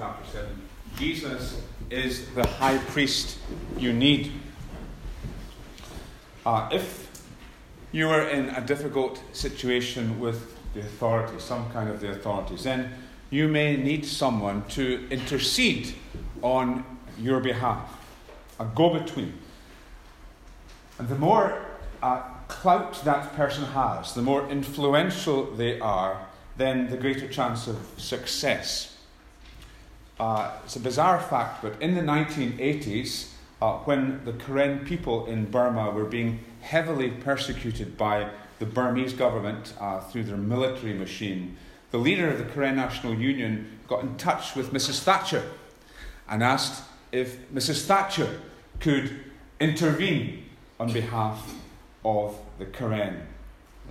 chapter 7. Jesus is the high priest you need. Uh, if you are in a difficult situation with the authorities, some kind of the authorities, then you may need someone to intercede on your behalf, a go between. And the more uh, clout that person has, the more influential they are, then the greater chance of success. Uh, it's a bizarre fact, but in the 1980s, uh, when the Karen people in Burma were being heavily persecuted by the Burmese government uh, through their military machine, the leader of the Karen National Union got in touch with Mrs. Thatcher and asked if Mrs. Thatcher could intervene on behalf of the Karen.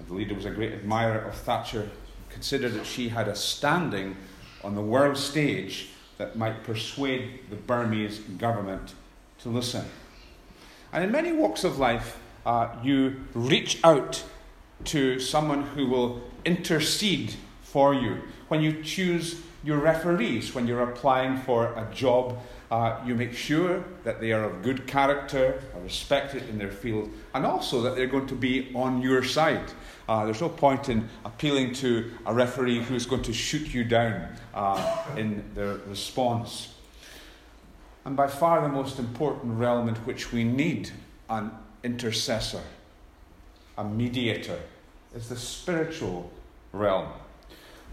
The leader was a great admirer of Thatcher, considered that she had a standing on the world stage that might persuade the Burmese government to listen. And in many walks of life, uh, you reach out to someone who will intercede for you. When you choose your referees, when you're applying for a job, uh, you make sure that they are of good character, are respected in their field, and also that they're going to be on your side. Uh, there's no point in appealing to a referee who's going to shoot you down uh, in their response. And by far the most important realm in which we need an intercessor, a mediator, is the spiritual realm.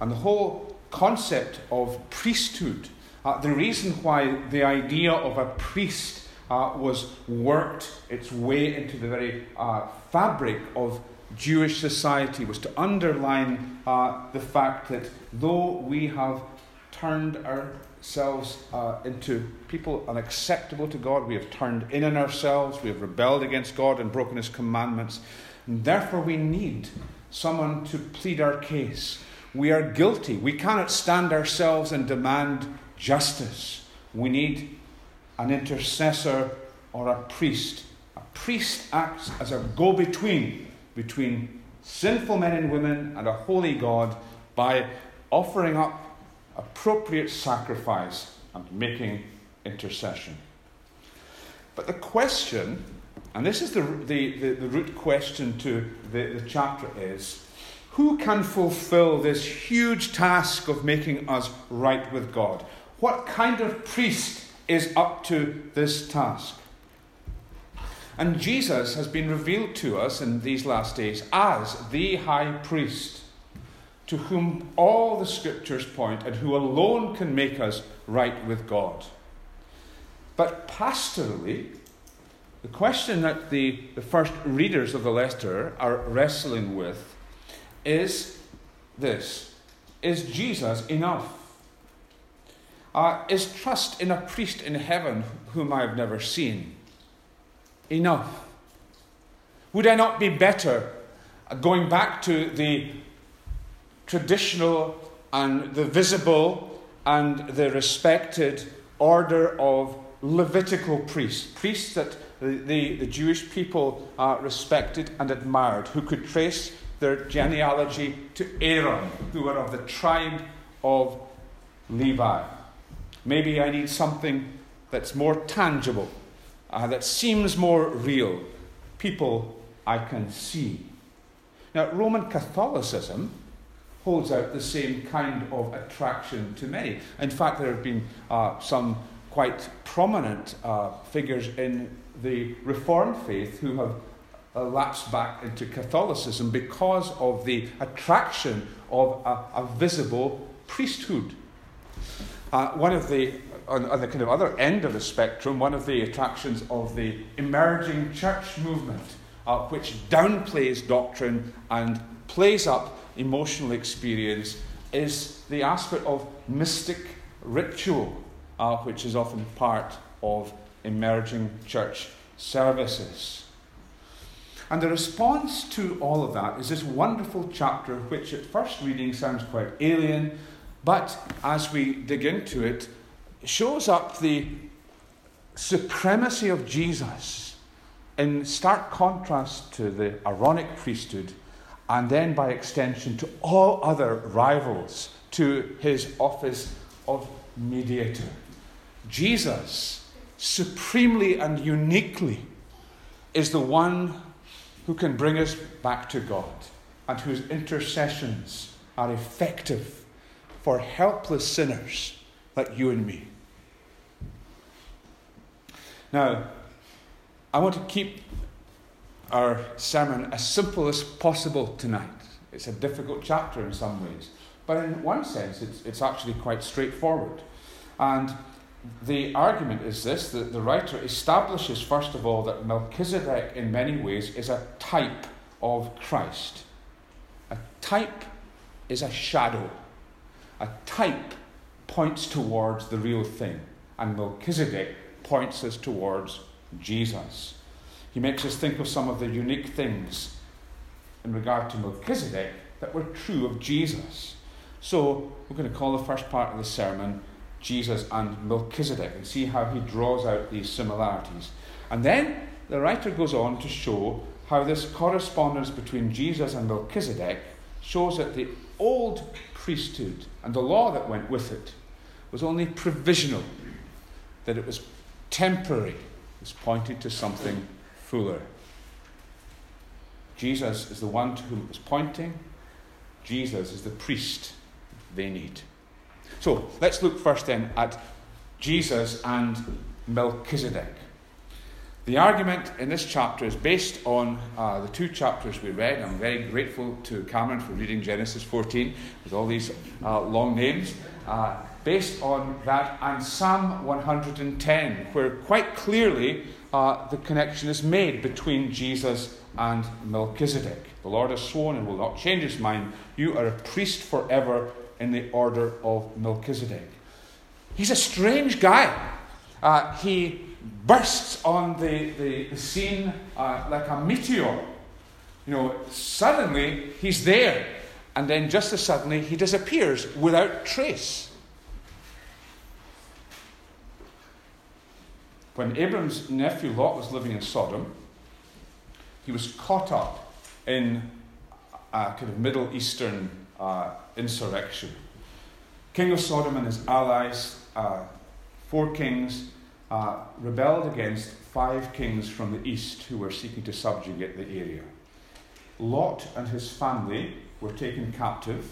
And the whole concept of priesthood, uh, the reason why the idea of a priest uh, was worked its way into the very uh, fabric of Jewish society was to underline uh, the fact that though we have turned ourselves uh, into people unacceptable to God, we have turned in on ourselves, we have rebelled against God and broken His commandments, and therefore we need someone to plead our case. We are guilty. We cannot stand ourselves and demand justice. We need an intercessor or a priest. A priest acts as a go between between sinful men and women and a holy God by offering up appropriate sacrifice and making intercession. But the question, and this is the, the, the, the root question to the, the chapter, is who can fulfill this huge task of making us right with God? What kind of priest is up to this task? And Jesus has been revealed to us in these last days as the high priest, to whom all the scriptures point and who alone can make us right with God. But pastorally, the question that the, the first readers of the letter are wrestling with is this Is Jesus enough? Uh, is trust in a priest in heaven whom I have never seen enough? Would I not be better going back to the traditional and the visible and the respected order of Levitical priests, priests that the, the, the Jewish people uh, respected and admired, who could trace their genealogy to Aaron, who were of the tribe of Levi. Maybe I need something that's more tangible uh, that seems more real, people I can see. Now, Roman Catholicism holds out the same kind of attraction to many. In fact, there have been uh, some quite prominent uh, figures in the Reformed faith who have uh, lapsed back into Catholicism because of the attraction of a, a visible priesthood. Uh, one of the on, on, the kind of other end of the spectrum, one of the attractions of the emerging church movement, uh, which downplays doctrine and plays up emotional experience, is the aspect of mystic ritual, uh, which is often part of emerging church services. And the response to all of that is this wonderful chapter, which at first reading sounds quite alien, but as we dig into it, shows up the supremacy of Jesus in stark contrast to the Aaronic priesthood, and then by extension to all other rivals to his office of mediator. Jesus, supremely and uniquely, is the one who can bring us back to God and whose intercessions are effective for helpless sinners like you and me. Now, I want to keep our sermon as simple as possible tonight. It's a difficult chapter in some ways, but in one sense, it's, it's actually quite straightforward. And the argument is this that the writer establishes, first of all, that Melchizedek, in many ways, is a type of Christ. A type is a shadow. A type points towards the real thing, and Melchizedek points us towards Jesus. He makes us think of some of the unique things in regard to Melchizedek that were true of Jesus. So, we're going to call the first part of the sermon Jesus and Melchizedek and see how he draws out these similarities. And then the writer goes on to show how this correspondence between Jesus and Melchizedek shows that the old priesthood and the law that went with it was only provisional, that it was temporary, it was pointing to something fuller. Jesus is the one to whom it was pointing. Jesus is the priest they need. So let's look first then at Jesus and Melchizedek. The argument in this chapter is based on uh, the two chapters we read. I'm very grateful to Cameron for reading Genesis 14 with all these uh, long names. Uh, based on that and Psalm 110, where quite clearly uh, the connection is made between Jesus and Melchizedek. The Lord has sworn and will not change his mind. You are a priest forever in the order of Melchizedek. He's a strange guy. Uh, he bursts on the, the, the scene uh, like a meteor. You know, suddenly he's there, and then just as suddenly he disappears without trace. When Abram's nephew Lot was living in Sodom, he was caught up in a kind of Middle Eastern uh, insurrection. King of Sodom and his allies, uh, four kings, uh, rebelled against five kings from the east who were seeking to subjugate the area. Lot and his family were taken captive.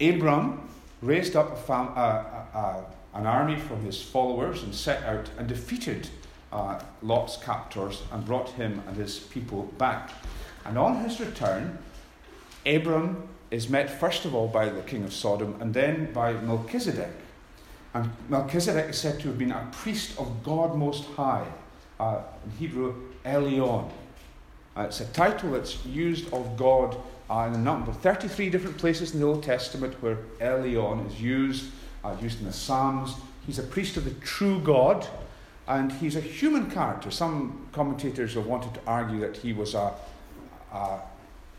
Abram raised up fam- uh, uh, uh, an army from his followers and set out and defeated uh, Lot's captors and brought him and his people back. And on his return, Abram is met first of all by the king of Sodom and then by Melchizedek. And Melchizedek is said to have been a priest of God Most High, uh, in Hebrew, Elyon. Uh, it's a title that's used of God uh, in a number, of 33 different places in the Old Testament where Elyon is used, uh, used in the Psalms. He's a priest of the true God, and he's a human character. Some commentators have wanted to argue that he was a, a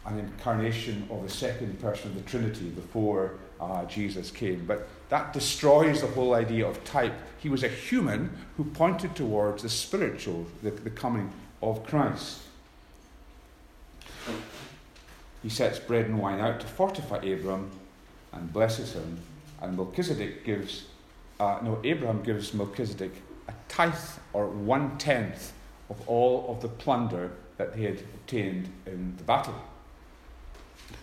an incarnation of the second person of the Trinity before uh, Jesus came. But that destroys the whole idea of type. He was a human who pointed towards the spiritual, the, the coming of Christ. He sets bread and wine out to fortify Abram and blesses him. And Melchizedek gives, uh, no, Abraham gives Melchizedek a tithe or one tenth of all of the plunder that he had obtained in the battle.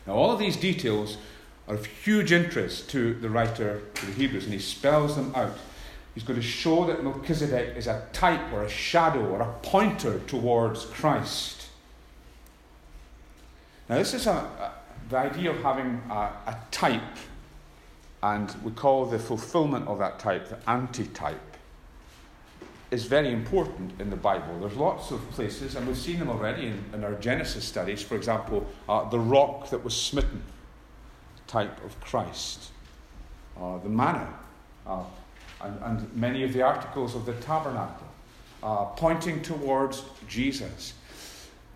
Now, all of these details are of huge interest to the writer to the Hebrews, and he spells them out. He's going to show that Melchizedek is a type or a shadow or a pointer towards Christ. Now, this is a, a, the idea of having a, a type, and we call the fulfillment of that type the antitype is very important in the Bible. There's lots of places, and we've seen them already in, in our Genesis studies. For example, uh, the rock that was smitten, type of Christ, uh, the manna, uh, and, and, many of the articles of the tabernacle, uh, pointing towards Jesus.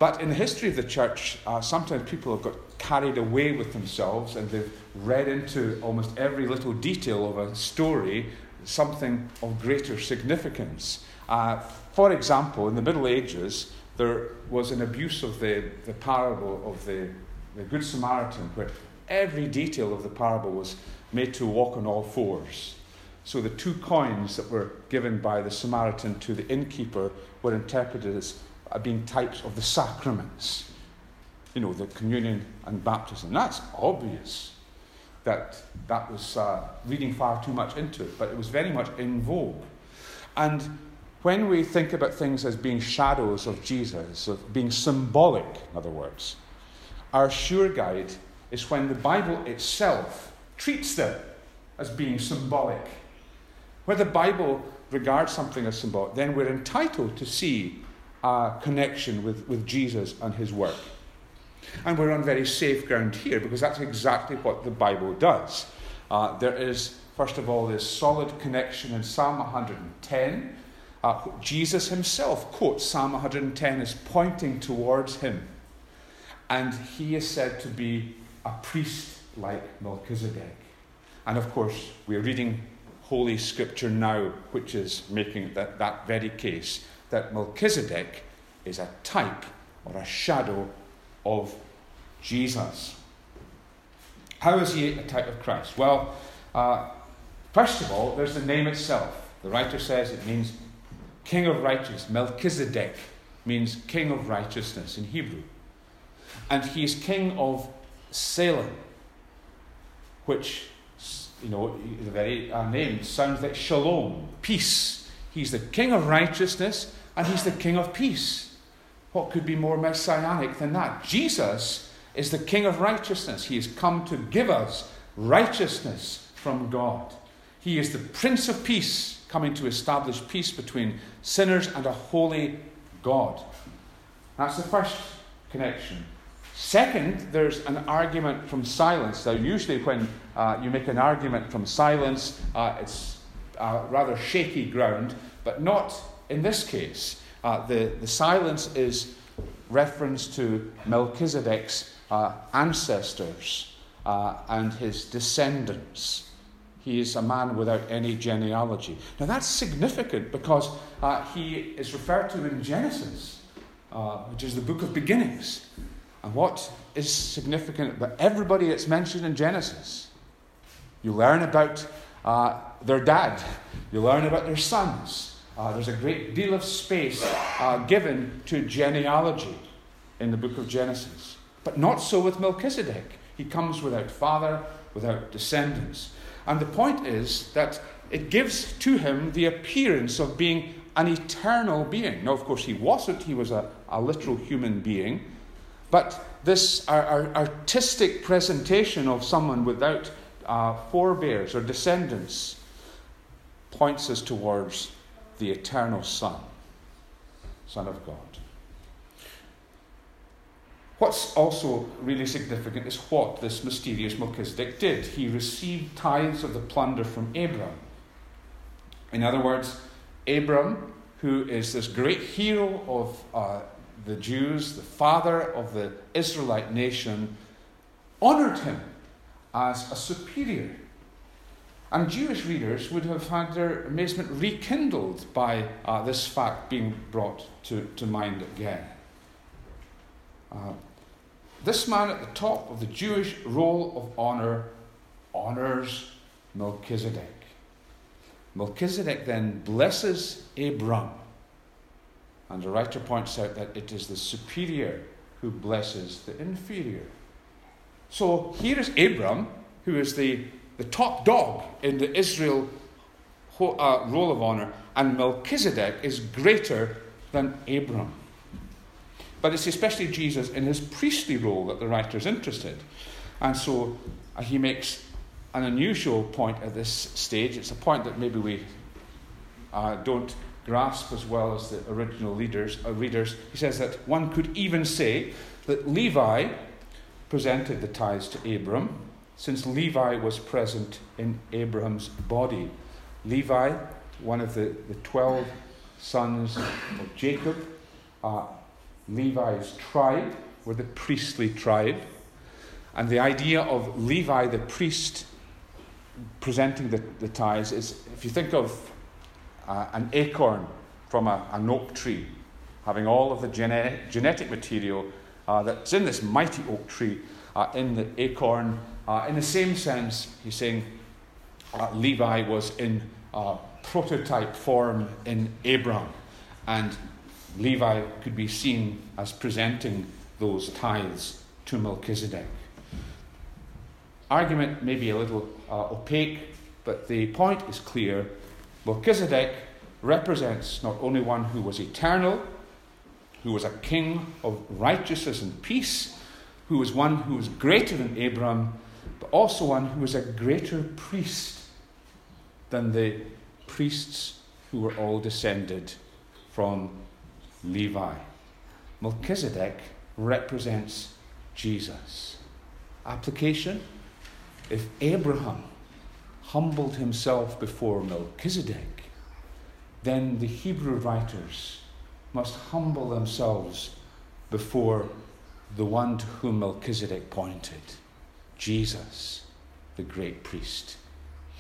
But in the history of the church, uh, sometimes people have got carried away with themselves and they've read into almost every little detail of a story something of greater significance. Uh, for example, in the Middle Ages, there was an abuse of the, the parable of the, the Good Samaritan, where every detail of the parable was made to walk on all fours. So the two coins that were given by the Samaritan to the innkeeper were interpreted as being types of the sacraments. You know, the communion and baptism. That's obvious that that was uh, reading far too much into it, but it was very much in vogue. And when we think about things as being shadows of Jesus, of being symbolic, in other words, our sure guide is when the Bible itself treats them as being symbolic. Where the Bible regards something as symbolic, then we're entitled to see a connection with, with Jesus and his work. And we're on very safe ground here because that's exactly what the Bible does. Uh, there is, first of all, this solid connection in Psalm 110. Uh, Jesus himself quotes Psalm 110 as pointing towards him. And he is said to be a priest like Melchizedek. And of course, we're reading Holy Scripture now, which is making that, that very case that Melchizedek is a type or a shadow of Jesus. How is he a type of Christ? Well, uh, first of all, there's the name itself. The writer says it means King of Righteousness. Melchizedek means King of Righteousness in Hebrew. And he is King of Salem, which, you know, the very uh, name sounds like shalom, peace. He's the King of Righteousness and he's the King of Peace. What could be more messianic than that? Jesus is the King of righteousness. He has come to give us righteousness from God. He is the Prince of Peace, coming to establish peace between sinners and a holy God. That's the first connection. Second, there's an argument from silence. Now, usually, when uh, you make an argument from silence, uh, it's uh, rather shaky ground, but not in this case. Uh, the, the silence is reference to Melchizedek's uh, ancestors uh, and his descendants. He is a man without any genealogy. Now that's significant because uh, he is referred to in Genesis, uh, which is the book of beginnings. And what is significant about everybody that's mentioned in Genesis? You learn about uh, their dad, you learn about their sons, uh, there's a great deal of space uh, given to genealogy in the book of Genesis. But not so with Melchizedek. He comes without father, without descendants. And the point is that it gives to him the appearance of being an eternal being. Now, of course, he wasn't, he was a, a literal human being. But this our, our artistic presentation of someone without uh, forebears or descendants points us towards the eternal Son, Son of God. What's also really significant is what this mysterious Melchizedek did. He received tithes of the plunder from Abram. In other words, Abram, who is this great hero of uh, the Jews, the father of the Israelite nation, honored him as a superior and Jewish readers would have had their amazement rekindled by uh, this fact being brought to, to mind again. Uh, this man at the top of the Jewish roll of honour honours Melchizedek. Melchizedek then blesses Abram. And the writer points out that it is the superior who blesses the inferior. So here is Abram, who is the the top dog in the Israel uh, roll of honor, and Melchizedek is greater than Abram. But it's especially Jesus in his priestly role that the writer is interested. And so uh, he makes an unusual point at this stage. It's a point that maybe we uh, don't grasp as well as the original leaders, uh, readers. He says that one could even say that Levi presented the tithes to Abram, since Levi was present in Abraham's body. Levi, one of the, the 12 sons of Jacob, uh, Levi's tribe were the priestly tribe. And the idea of Levi, the priest, presenting the, the tithes is if you think of uh, an acorn from a, an oak tree, having all of the gene- genetic material uh, that's in this mighty oak tree uh, in the acorn uh, in the same sense, he's saying uh, Levi was in prototype form in Abraham, and Levi could be seen as presenting those tithes to Melchizedek. Argument may be a little uh, opaque, but the point is clear. Melchizedek represents not only one who was eternal, who was a king of righteousness and peace, who was one who was greater than Abraham, but also one who was a greater priest than the priests who were all descended from Levi. Melchizedek represents Jesus. Application If Abraham humbled himself before Melchizedek, then the Hebrew writers must humble themselves before the one to whom Melchizedek pointed Jesus, the great priest.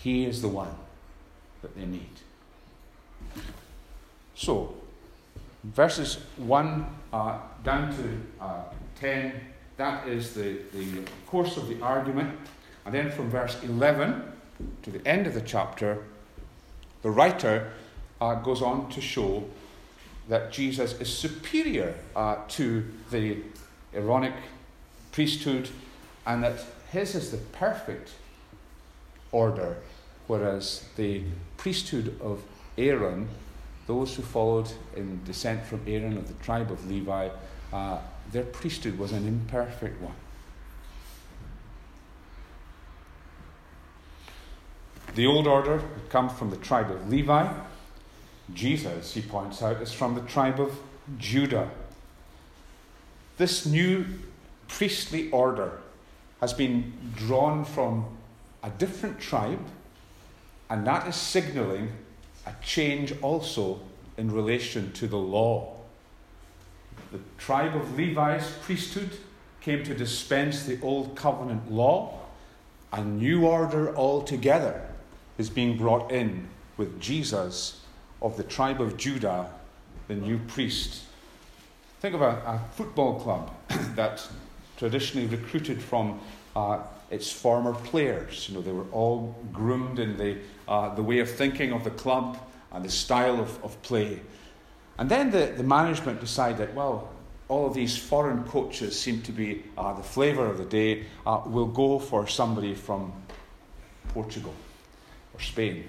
He is the one that they need. So, verses 1 uh, down to uh, 10, that is the, the course of the argument. And then from verse 11 to the end of the chapter, the writer uh, goes on to show that Jesus is superior uh, to the Aaronic priesthood and that his is the perfect order, whereas the priesthood of Aaron, those who followed in descent from Aaron of the tribe of Levi, uh, their priesthood was an imperfect one. The old order had come from the tribe of Levi. Jesus, he points out, is from the tribe of Judah. This new priestly order has been drawn from a different tribe, and that is signaling a change also in relation to the law. The tribe of Levi's priesthood came to dispense the old covenant law. A new order altogether is being brought in with Jesus of the tribe of Judah, the new priest. Think of a, a football club that traditionally recruited from uh, its former players. You know, they were all groomed in the, uh, the way of thinking of the club and the style of, of play. And then the, the management decided, well, all of these foreign coaches seem to be uh, the flavour of the day. Uh, we'll go for somebody from Portugal or Spain.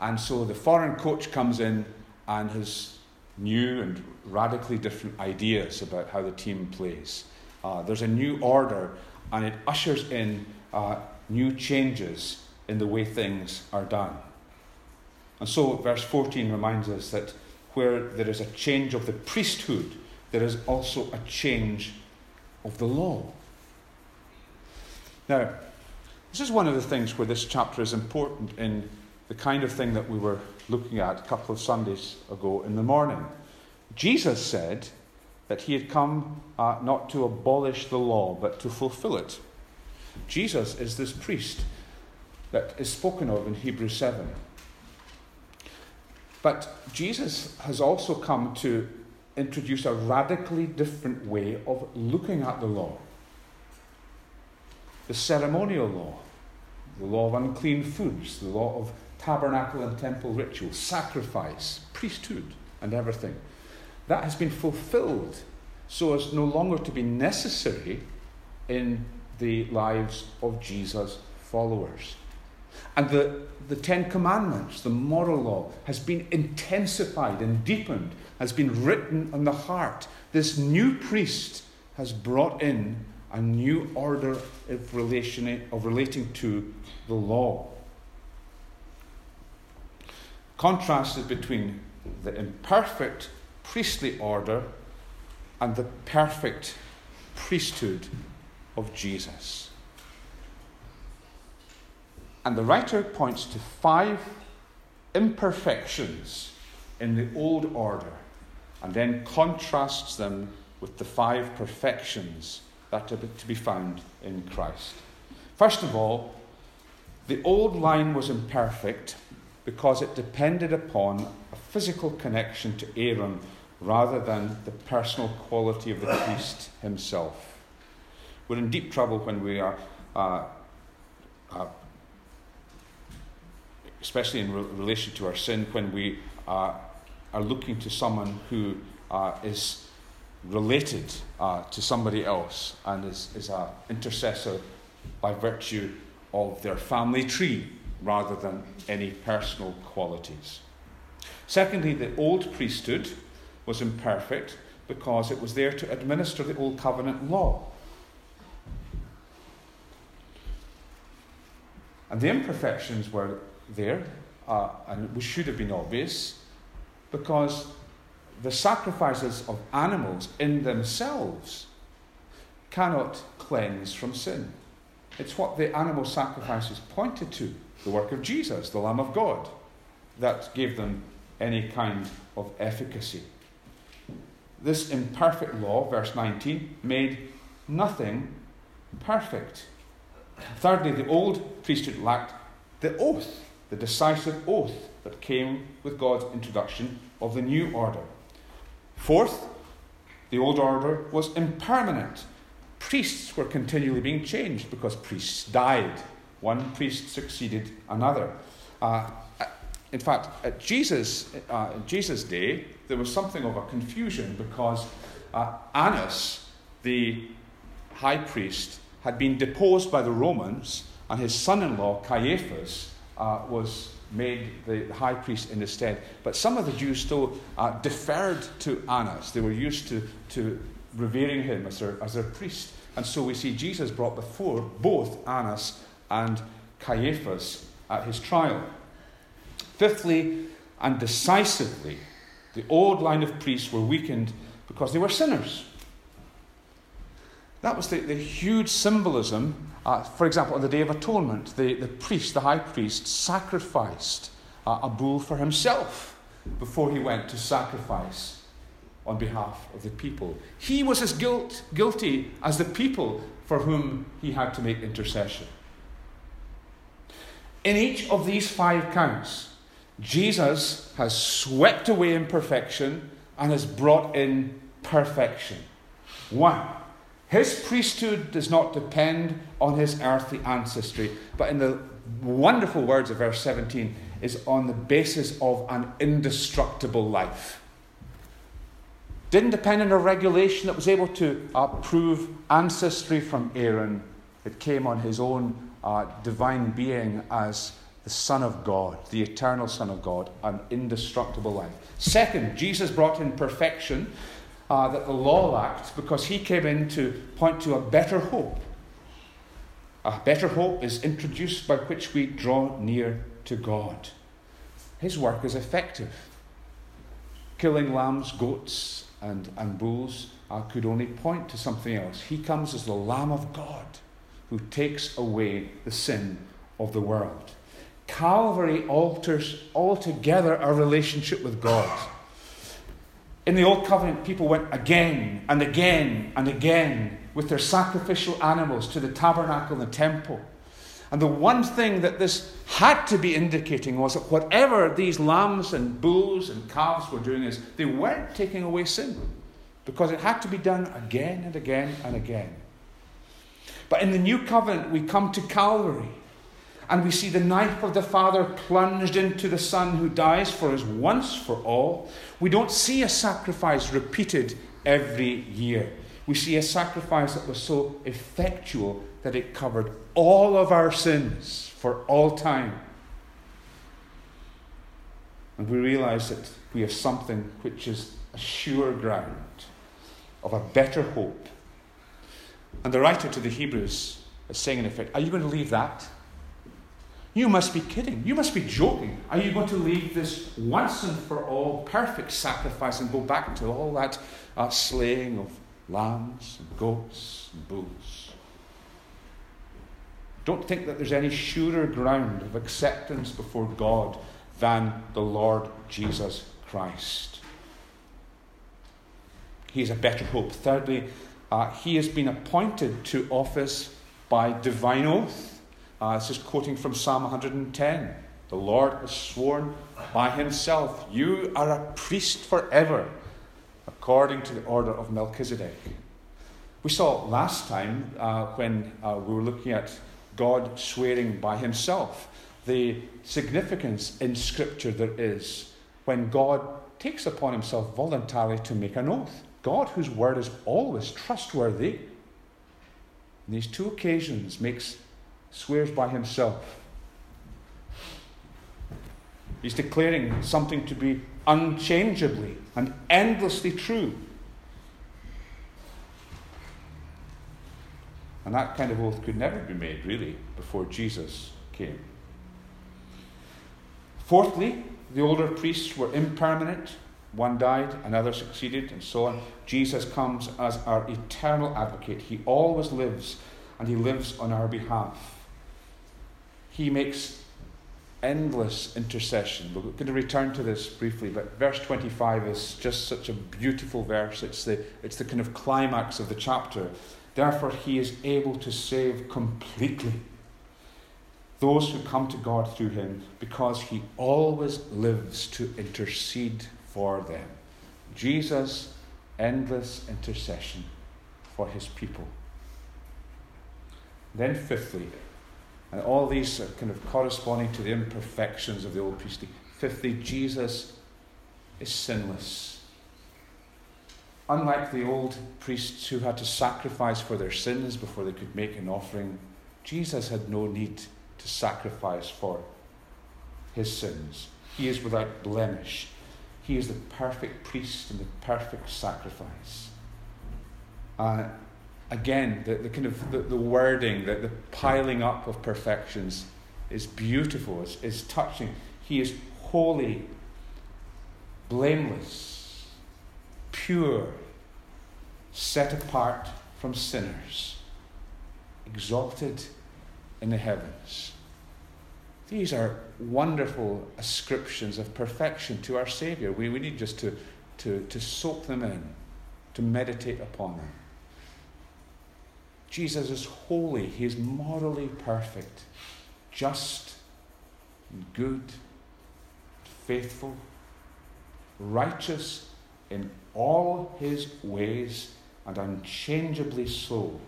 And so the foreign coach comes in and has new and radically different ideas about how the team plays. Uh, there's a new order, and it ushers in uh, new changes in the way things are done. And so, verse 14 reminds us that where there is a change of the priesthood, there is also a change of the law. Now, this is one of the things where this chapter is important in the kind of thing that we were looking at a couple of Sundays ago in the morning. Jesus said that he had come uh, not to abolish the law, but to fulfill it. Jesus is this priest that is spoken of in Hebrews 7. But Jesus has also come to introduce a radically different way of looking at the law the ceremonial law, the law of unclean foods, the law of tabernacle and temple rituals, sacrifice, priesthood, and everything. That has been fulfilled so as no longer to be necessary in the lives of Jesus' followers. And the, the Ten Commandments, the moral law, has been intensified and deepened, has been written on the heart. This new priest has brought in a new order of, relation, of relating to the law contrasted between the imperfect priestly order and the perfect priesthood of Jesus. And the writer points to five imperfections in the old order and then contrasts them with the five perfections that are to be found in Christ. First of all, the old line was imperfect because it depended upon a physical connection to Aaron rather than the personal quality of the priest himself. We're in deep trouble when we are uh, uh, especially in re- relation to our sin, when we uh, are looking to someone who uh, is related uh, to somebody else and is, is an intercessor by virtue of their family tree rather than any personal qualities. Secondly, the old priesthood was imperfect because it was there to administer the old covenant law. And the imperfections were there, uh, and it should have been obvious, because the sacrifices of animals in themselves cannot cleanse from sin. It's what the animal sacrifices pointed to the work of Jesus, the Lamb of God, that gave them any kind of efficacy. This imperfect law, verse 19, made nothing perfect. Thirdly, the old priesthood lacked the oath, the decisive oath that came with God's introduction of the new order. Fourth, the old order was impermanent. Priests were continually being changed because priests died. One priest succeeded another. Uh, in fact, at Jesus, uh, Jesus' day, there was something of a confusion because uh, Annas, the high priest, had been deposed by the Romans, and his son in law, Caiaphas, uh, was made the, high priest in his stead. But some of the Jews still uh, deferred to Annas. They were used to, to revering him as their, as their priest. And so we see Jesus brought before both Annas and Caiaphas at his trial. Fifthly, and decisively, the old line of priests were weakened because they were sinners. That was the, the huge symbolism. Uh, for example, on the Day of Atonement, the, the priest, the high priest, sacrificed uh, a bull for himself before he went to sacrifice on behalf of the people. He was as guilt, guilty as the people for whom he had to make intercession. In each of these five counts, Jesus has swept away imperfection and has brought in perfection. One, his priesthood does not depend on his earthly ancestry, but in the wonderful words of verse 17, is on the basis of an indestructible life. Didn't depend on a regulation that was able to uh, prove ancestry from Aaron. It came on his own uh, divine being as the Son of God, the eternal Son of God, an indestructible life. Second, Jesus brought in perfection uh, that the law lacked because he came in to point to a better hope. A better hope is introduced by which we draw near to God. His work is effective. Killing lambs, goats, and, and bulls uh, could only point to something else. He comes as the Lamb of God who takes away the sin of the world. Calvary alters altogether our relationship with God. In the Old Covenant, people went again and again and again with their sacrificial animals to the tabernacle and the temple. And the one thing that this had to be indicating was that whatever these lambs and bulls and calves were doing is they weren't taking away sin because it had to be done again and again and again. But in the new covenant, we come to Calvary and we see the knife of the Father plunged into the Son who dies for us once for all. We don't see a sacrifice repeated every year. We see a sacrifice that was so effectual that it covered all of our sins for all time. And we realize that we have something which is a sure ground of a better hope. And the writer to the Hebrews is saying, in effect, Are you going to leave that? You must be kidding. You must be joking. Are you going to leave this once and for all perfect sacrifice and go back to all that uh, slaying of lambs and goats and bulls? Don't think that there's any surer ground of acceptance before God than the Lord Jesus Christ. He is a better hope. Thirdly, uh, he has been appointed to office by divine oath. Uh, this is quoting from Psalm 110. The Lord has sworn by himself, You are a priest forever, according to the order of Melchizedek. We saw last time uh, when uh, we were looking at God swearing by himself the significance in Scripture there is when God takes upon himself voluntarily to make an oath. God, whose word is always trustworthy, on these two occasions makes swears by himself. He's declaring something to be unchangeably and endlessly true. And that kind of oath could never be made, really, before Jesus came. Fourthly, the older priests were impermanent. One died, another succeeded, and so on. Jesus comes as our eternal advocate. He always lives, and he lives on our behalf. He makes endless intercession. We're going to return to this briefly, but verse 25 is just such a beautiful verse. It's the, it's the kind of climax of the chapter. Therefore, he is able to save completely those who come to God through him because he always lives to intercede for them. Jesus' endless intercession for his people. Then, fifthly, and all these are kind of corresponding to the imperfections of the old priesthood. Fifthly, Jesus is sinless. Unlike the old priests who had to sacrifice for their sins before they could make an offering, Jesus had no need to sacrifice for his sins. He is without blemish. He is the perfect priest and the perfect sacrifice. Uh, again, the, the kind of the, the wording, the, the piling up of perfections is beautiful, is, is touching. He is holy, blameless, pure, set apart from sinners, exalted in the heavens. These are wonderful ascriptions of perfection to our Saviour. We, we need just to, to, to soak them in, to meditate upon them. Jesus is holy, he is morally perfect, just, good, faithful, righteous in all his ways, and unchangeably so.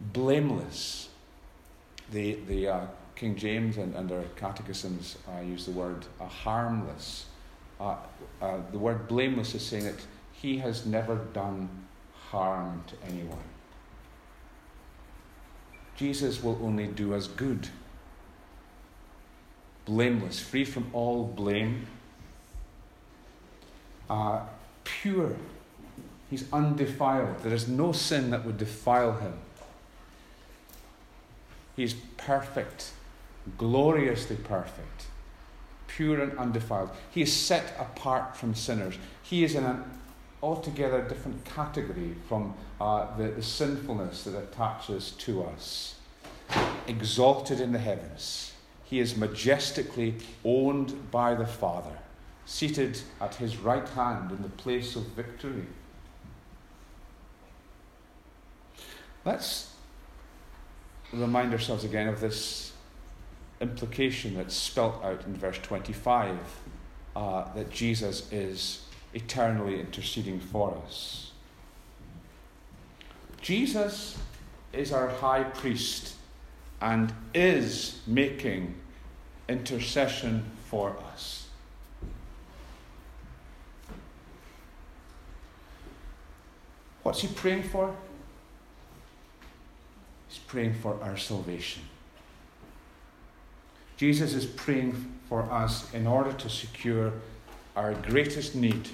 Blameless. The, the uh, King James and, and their catechisms uh, use the word uh, harmless. Uh, uh, the word blameless is saying that he has never done harm to anyone. Jesus will only do us good. Blameless, free from all blame, uh, pure. He's undefiled. There is no sin that would defile him. He's perfect, gloriously perfect, pure and undefiled. He is set apart from sinners. He is in an altogether different category from uh, the, the sinfulness that attaches to us. Exalted in the heavens, he is majestically owned by the Father, seated at his right hand in the place of victory. Let's remind ourselves again of this implication that's spelt out in verse 25 uh, that Jesus is eternally interceding for us. Jesus is our high priest and is making intercession for us. What's he praying for? He's praying for our salvation. Jesus is praying for us in order to secure our greatest need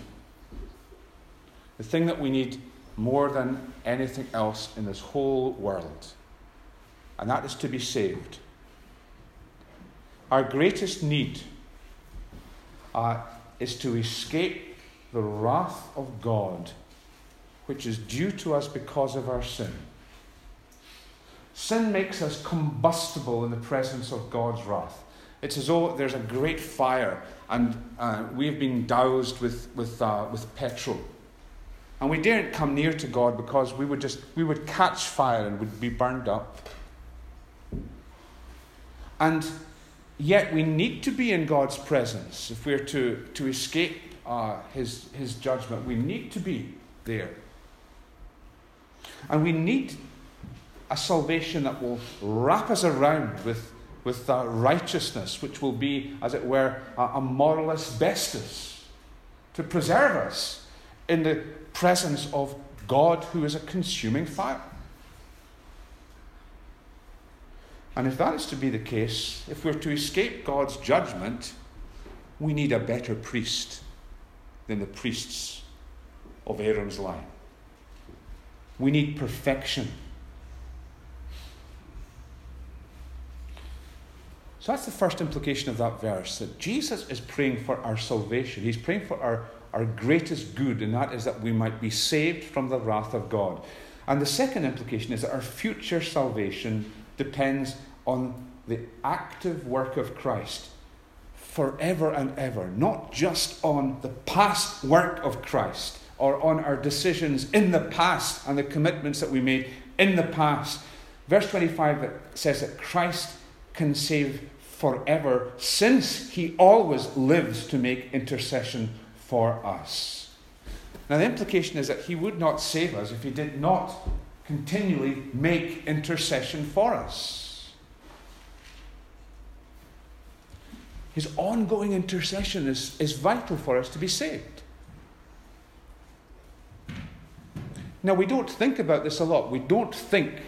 the thing that we need more than anything else in this whole world, and that is to be saved. Our greatest need uh, is to escape the wrath of God, which is due to us because of our sin. Sin makes us combustible in the presence of God's wrath. It's as though there's a great fire and uh, we've been doused with, with, uh, with petrol. And we daren't come near to God because we would just we would catch fire and would be burned up. And yet we need to be in God's presence if we're to, to escape uh, his, his judgment. We need to be there. And we need a salvation that will wrap us around with with uh, righteousness, which will be, as it were, a, a moral asbestos to preserve us in the presence of God who is a consuming fire. And if that is to be the case, if we're to escape God's judgment, we need a better priest than the priests of Aaron's line. We need perfection. So that's the first implication of that verse that Jesus is praying for our salvation. He's praying for our, our greatest good, and that is that we might be saved from the wrath of God. And the second implication is that our future salvation depends on the active work of Christ forever and ever, not just on the past work of Christ or on our decisions in the past and the commitments that we made in the past. Verse 25 says that Christ can save forever since he always lives to make intercession for us. Now, the implication is that he would not save us if he did not continually make intercession for us. His ongoing intercession is, is vital for us to be saved. Now, we don't think about this a lot. We don't think,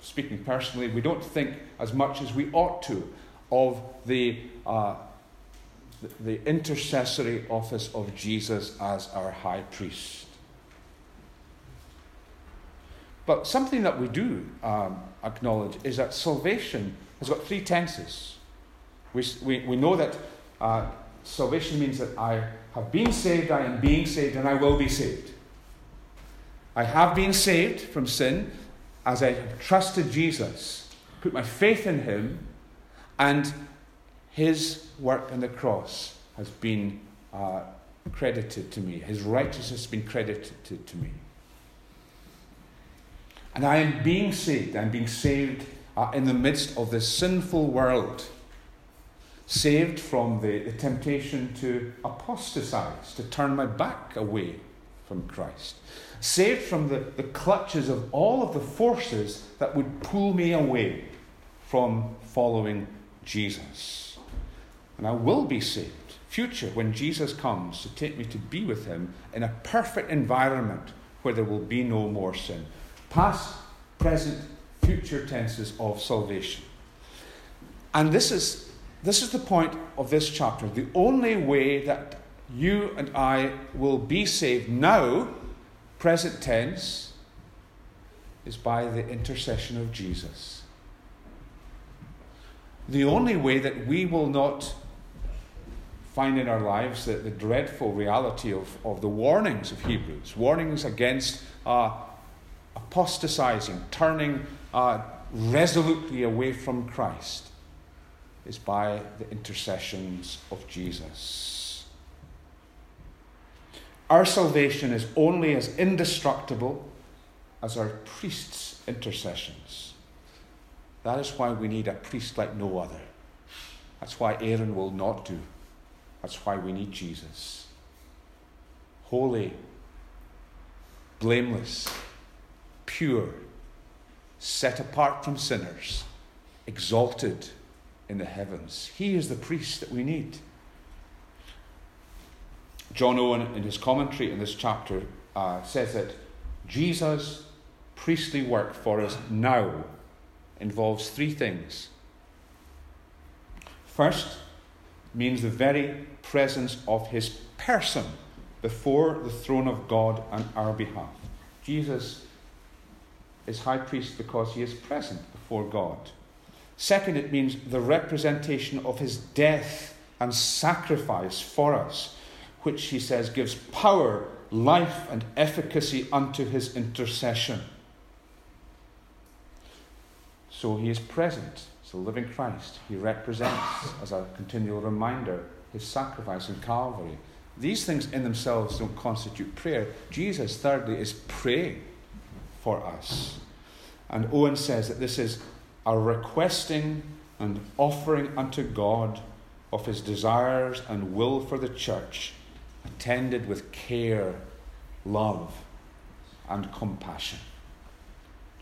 speaking personally, we don't think as much as we ought to of the, uh, the, intercessory office of Jesus as our high priest. But something that we do um, acknowledge is that salvation has got three tenses. We, we, we know that uh, salvation means that I have been saved, I am being saved, and I will be saved. I have been saved from sin as I have trusted Jesus, put my faith in Him, and his work on the cross has been uh, credited to me. His righteousness has been credited to, me. And I am being saved. I'm being saved uh, in the midst of this sinful world. Saved from the, the temptation to apostatize, to turn my back away from Christ. Saved from the, the clutches of all of the forces that would pull me away from following Jesus. And I will be saved, future, when Jesus comes to take me to be with him in a perfect environment where there will be no more sin. Past, present, future tenses of salvation. And this is, this is the point of this chapter. The only way that you and I will be saved now, present tense, is by the intercession of Jesus the only way that we will not find in our lives the, the dreadful reality of, of the warnings of Hebrews, warnings against uh, apostatizing, turning uh, resolutely away from Christ, is by the intercessions of Jesus. Our salvation is only as indestructible as our priest's intercessions. That is why we need a priest like no other. That's why Aaron will not do. That's why we need Jesus. Holy, blameless, pure, set apart from sinners, exalted in the heavens. He is the priest that we need. John Owen, in his commentary in this chapter, uh, says that Jesus' priestly work for us now involves three things. First, means the very presence of his person before the throne of God on our behalf. Jesus is high priest because he is present before God. Second, it means the representation of his death and sacrifice for us, which he says gives power, life, and efficacy unto his intercession. So he is present. The living Christ. He represents, as a continual reminder, his sacrifice in Calvary. These things in themselves don't constitute prayer. Jesus, thirdly, is praying for us. And Owen says that this is a requesting and offering unto God of his desires and will for the church, attended with care, love, and compassion.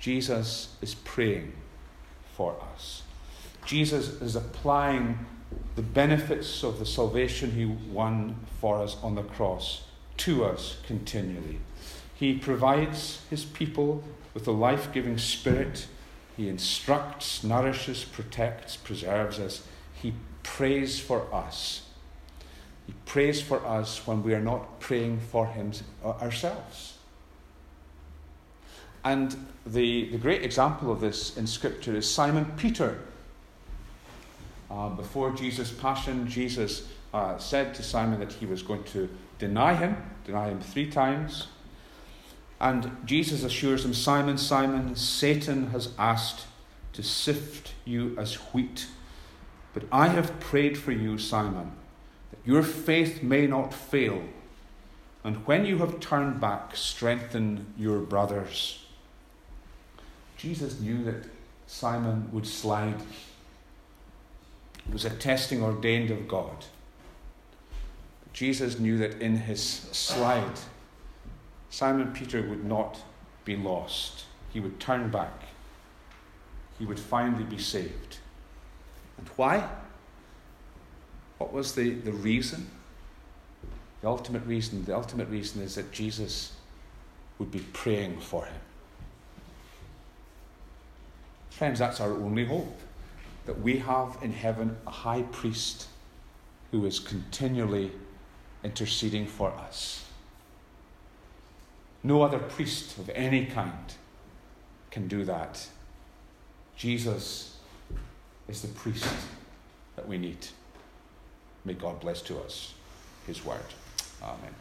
Jesus is praying for us. Jesus is applying the benefits of the salvation he won for us on the cross to us continually. He provides his people with a life giving spirit. He instructs, nourishes, protects, preserves us. He prays for us. He prays for us when we are not praying for him uh, ourselves. And the, the great example of this in Scripture is Simon Peter. Uh, before Jesus' passion, Jesus uh, said to Simon that he was going to deny him, deny him three times. And Jesus assures him, Simon, Simon, Satan has asked to sift you as wheat. But I have prayed for you, Simon, that your faith may not fail. And when you have turned back, strengthen your brothers. Jesus knew that Simon would slide. It was a testing ordained of God. But Jesus knew that in his slide, Simon Peter would not be lost. He would turn back. He would finally be saved. And why? What was the, the reason? The ultimate reason, the ultimate reason is that Jesus would be praying for him. Friends, that's our only hope. That we have in heaven a high priest who is continually interceding for us. No other priest of any kind can do that. Jesus is the priest that we need. May God bless to us his word. Amen.